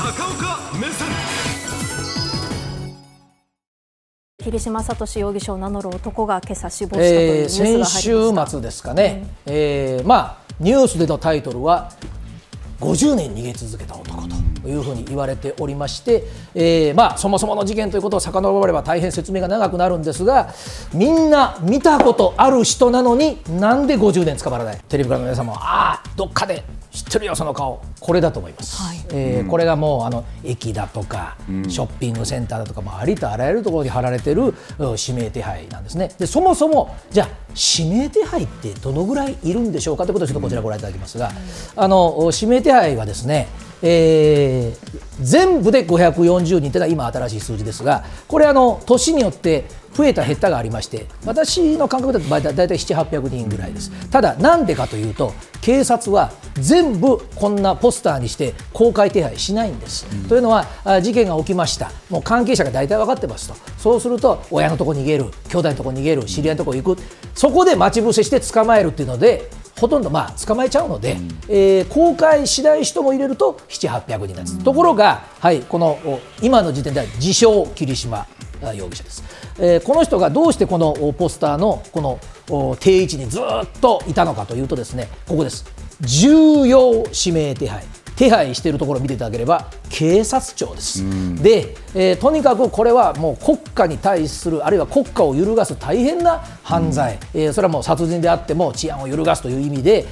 高岡目線。桐島聡容疑者を名乗る男が今朝死亡したというニュースが入りました、先週末ですかね、うん、えー、まあニュースでのタイトルは50年逃げ続けた男というふうに言われておりまして、えー、まあ、そもそもの事件ということを遡れば大変説明が長くなるんですがみんな見たことある人なのになんで50年捕まらない？テレビからの皆さんもああどっかで知ってるよその顔。これだと思います、はい、えー、これがもうあの駅だとか、ショッピングセンターだとかもありとあらゆるところに貼られてる指名手配なんですね。でそもそもじゃあ指名手配ってどのぐらいいるんでしょうか？ということをちょっとこちらご覧いただきますが、あの指名手配はですねえー、全部で540人というのは今新しい数字ですがこれあの年によって増えた減ったがありまして私の感覚だと大体7800人ぐらいです。ただなんでかというと警察は全部こんなポスターにして公開手配しないんです、うん、というのは事件が起きました。もう関係者が大体分かってますと。そうすると親のとこ逃げる兄弟のとこ逃げる知り合いのとこ行く。そこで待ち伏せして捕まえるっていうのでほとんどまあ捕まえちゃうので、うん、えー、公開しない人も入れると7、800人なんです、うん、ところが、はい、この今の時点では自称霧島容疑者です、えー、この人がどうしてこのポスターのこの定位置にずっといたのかというとですねここです。重要指名手配手配しているところを見ていただければ警察庁です、うん、で、えー、とにかくこれはもう国家に対するあるいは国家を揺るがす大変な犯罪、うん、えー、それはもう殺人であっても治安を揺るがすという意味で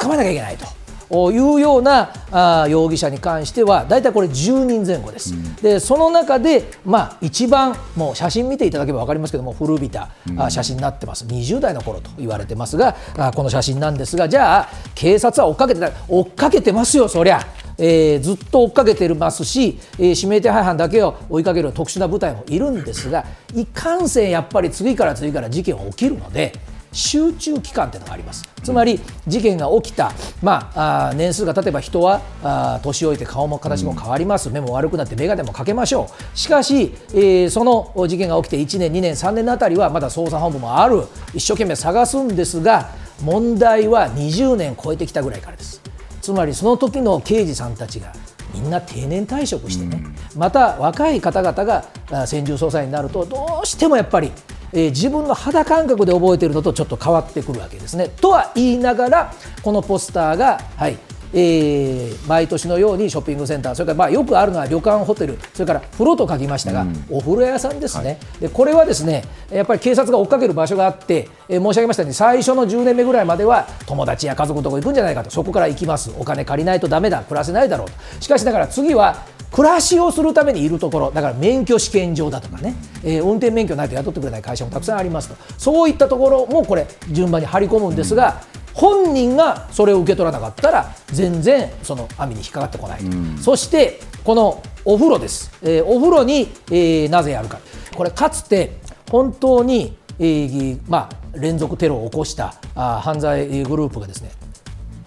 捕まえなきゃいけないと。いうようなあ容疑者に関しては大体これ10人前後です、うん、でその中で、まあ、一番もう写真見ていただければ分かりますけども古びた、あ写真になってます。20代の頃と言われてますがあこの写真なんですがじゃあ警察は追っかけてた追っかけてますよそりゃ。えー、ずっと追っかけてますし、えー、指名手配犯だけを追いかける特殊な部隊もいるんですがいかんせんやっぱり次から次から事件は起きるので集中期間というのがあります。つまり事件が起きた、まあ、あ年数が経てば人はあ年老いて顔も形も変わります、目も悪くなって眼鏡もかけましょう。しかし、えー、その事件が起きて1年2年3年のあたりはまだ捜査本部もある。一生懸命探すんですが問題は20年超えてきたぐらいからです。つまりその時の刑事さんたちがみんな定年退職してね、また若い方々が専従捜査員になるとどうしてもやっぱりえー、自分の肌感覚で覚えているのとちょっと変わってくるわけですね。とは言いながらこのポスターが、はいえー、毎年のようにショッピングセンターそれからまあよくあるのは旅館ホテルそれから風呂と書きましたが、うん、お風呂屋さんですね、はい、でこれはですねやっぱり警察が追っかける場所があって、えー、申し上げましたように最初の10年目ぐらいまでは友達や家族のとこ行くんじゃないかと。そこから行きます。お金借りないとだめだ。暮らせないだろうと。しかしながら次は暮らしをするためにいるところだから免許試験場だとかね、えー、運転免許ないと雇ってくれない会社もたくさんありますと。そういったところもこれ順番に張り込むんですが、本人がそれを受け取らなかったら全然その網に引っかかってこないと、うん、そしてこのお風呂です、えー、お風呂に、えー、なぜやるか。これかつて本当に、えーまあ、連続テロを起こしたあ犯罪グループがですね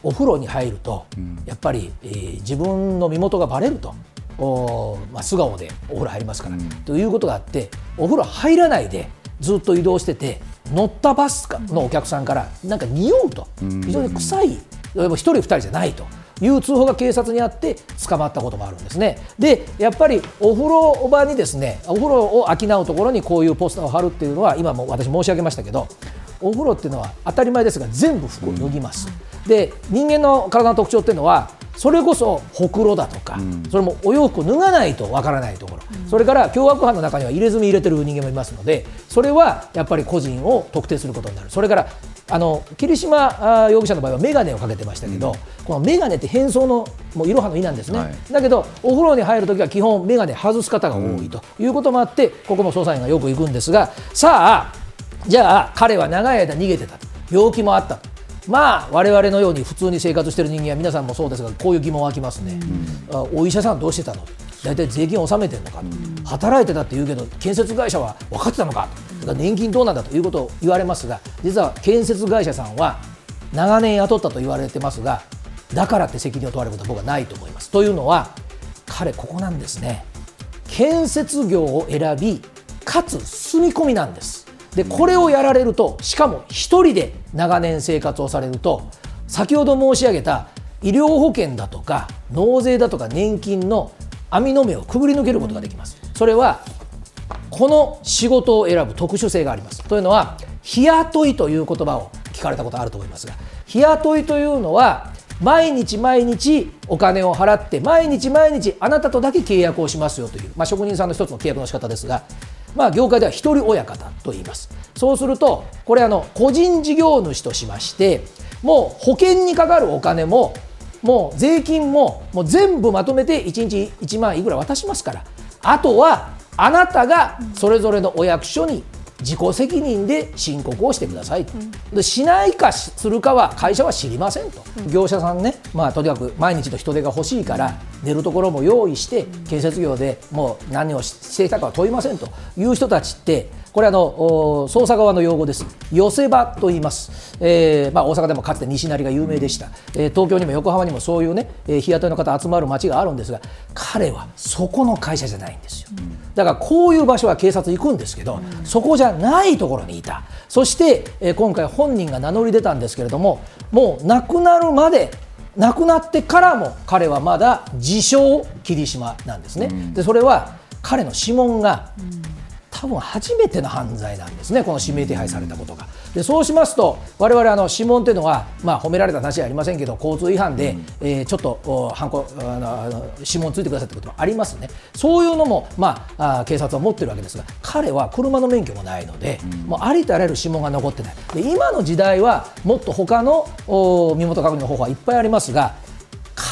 お風呂に入ると、うん、やっぱり、えー、自分の身元がばれるとお、まあ、素顔でお風呂入りますから、うん、ということがあってお風呂入らないでずっと移動してて乗ったバスのお客さんからなんか匂うと、非常に臭い、1人、2人じゃないと。いう通報が警察にあって捕まったこともあるんですね。でやっぱりお風呂場にですねお風呂を商うところにこういうポスターを貼るっていうのは今も私申し上げましたけどお風呂っていうのは当たり前ですが全部服を脱ぎます。で人間の体の特徴っていうのはそれこそほくろだとか、うん、それもお洋服を脱がないとわからないところ、うん、それから凶悪犯の中には入れ墨入れてる人間もいますのでそれはやっぱり個人を特定することになる。それからあの桐島容疑者の場合は眼鏡をかけてましたけど、うん、この眼鏡って変装のもういろはの意なんですね、はい、だけどお風呂に入るときは基本眼鏡外す方が多いということもあって、ここも捜査員がよく行くんですがさあじゃあ彼は長い間逃げてた病気もあったまあ我々のように普通に生活している人間は皆さんもそうですがこういう疑問湧きますね、うん、お医者さんどうしてたの？大体税金を納めてるのか、うん、働いてたって言うけど建設会社は分かってたのか？だから年金どうなんだということを言われますが実は建設会社さんは長年雇ったと言われてますがだからって責任を問われることは僕はないと思います。というのは彼ここなんですね。建設業を選びかつ住み込みなんですでこれをやられるとしかも1人で長年生活をされると先ほど申し上げた医療保険だとか納税だとか年金の網の目をくぐり抜けることができます。それはこの仕事を選ぶ特殊性があります。というのは日雇いという言葉を聞かれたことあると思いますが日雇いというのは毎日毎日お金を払って毎日毎日あなたとだけ契約をしますよという、まあ、職人さんの一つの契約の仕方ですが、まあ、業界では一人親方と言います。そうするとこれあの個人事業主としましてもう保険にかかるお金ももう税金ももう全部まとめて1日1万いくら渡しますから。あとはあなたがそれぞれのお役所に自己責任で申告をしてくださいと、でしないかするかは会社は知りませんと、業者さんね、まあ、とにかく毎日の人手が欲しいから寝るところも用意して建設業でもう何をしていたかは問いませんと。いう人たちってこれあの捜査側の用語です、寄せ場と言います、えーまあ、大阪でもかつて西成が有名でした、えー、東京にも横浜にもそういうね、え、日雇いの方集まる街があるんですが、彼はそこの会社じゃないんですよ。だからこういう場所は警察行くんですけど、そこじゃないところにいた、そして、えー、今回、本人が名乗り出たんですけれども、もう亡くなるまで亡くなってからも彼はまだ自称霧島なんですね。でそれは彼の指紋が多分初めての犯罪なんですね、この指名手配されたことが。でそうしますと、われわれ指紋というのは、まあ、褒められた話はありませんけど、交通違反で、うん、えー、ちょっとはんこあの指紋ついてくださいということもありますね、そういうのも、まあ、あ警察は持ってるわけですが、彼は車の免許もないので、うん、もうありとあらゆる指紋が残ってない、で今の時代はもっと他の身元確認の方法はいっぱいありますが、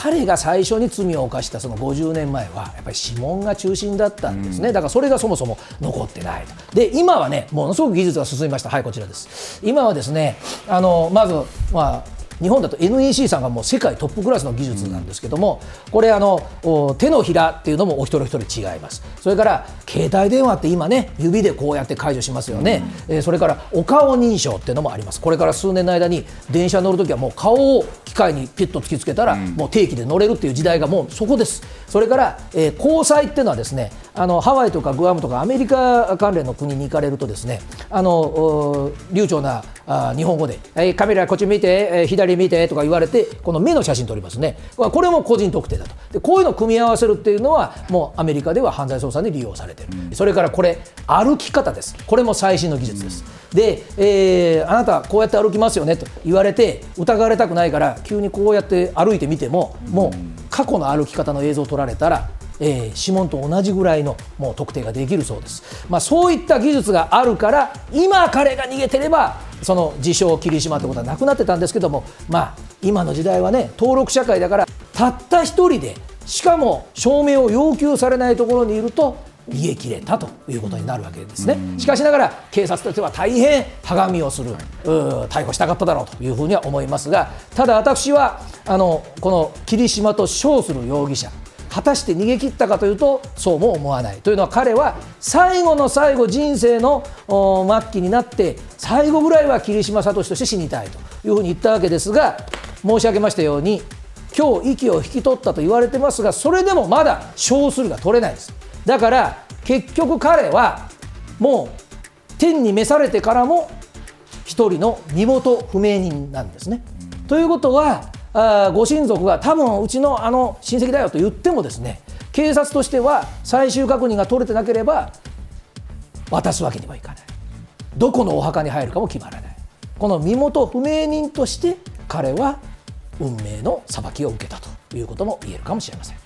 彼が最初に罪を犯したその50年前はやっぱり指紋が中心だったんですね、だからそれがそもそも残ってないと。で今はねものすごく技術が進みました。はいこちらです。今はですねあのまずまあ日本だと NEC さんがもう世界トップクラスの技術なんですけども、これあの手のひらっていうのもお一人一人違います。それから携帯電話って今ね指でこうやって解除しますよね、うん、えー、それからお顔認証っていうのもあります。これから数年の間に電車乗るときはもう顔を機械にピッと突きつけたら、もう定期で乗れるっていう時代がもうそこです。それから、えー、交際っていうのはですねあのハワイとかグアムとかアメリカ関連の国に行かれるとですねあの流暢なあ日本語で、えー、カメラこっち見て、えー、左見てとか言われてこの目の写真撮りますねこれも個人特定だとでこういうのを組み合わせるっていうのはもうアメリカでは犯罪捜査に利用されてる、うん、それからこれ歩き方ですこれも最新の技術です、うん、で、えー、あなたこうやって歩きますよねと言われて疑われたくないから急にこうやって歩いてみてももう過去の歩き方の映像を撮られたらえー、指紋と同じぐらいのもう特定ができるそうです、まあ、そういった技術があるから今彼が逃げてればその自称霧島ってことはなくなってたんですけども、まあ、今の時代はね登録社会だからたった一人でしかも証明を要求されないところにいると逃げ切れたということになるわけですね。しかしながら警察としては大変はがみをする逮捕したかっただろうというふうには思いますがただ私はあのこの霧島と称する容疑者果たして逃げ切ったかというとそうも思わないというのは彼は最後の最後人生の末期になって最後ぐらいは桐島聡として死にたいというふうに言ったわけですが申し上げましたように今日息を引き取ったと言われてますがそれでもまだ少数が取れないですだから結局彼はもう天に召されてからも一人の身元不明人なんですね。ということはあご親族が多分うちのあの親戚だよと言ってもですね警察としては最終確認が取れてなければ渡すわけにはいかない。どこのお墓に入るかも決まらない。この身元不明人として彼は運命の裁きを受けたということも言えるかもしれません。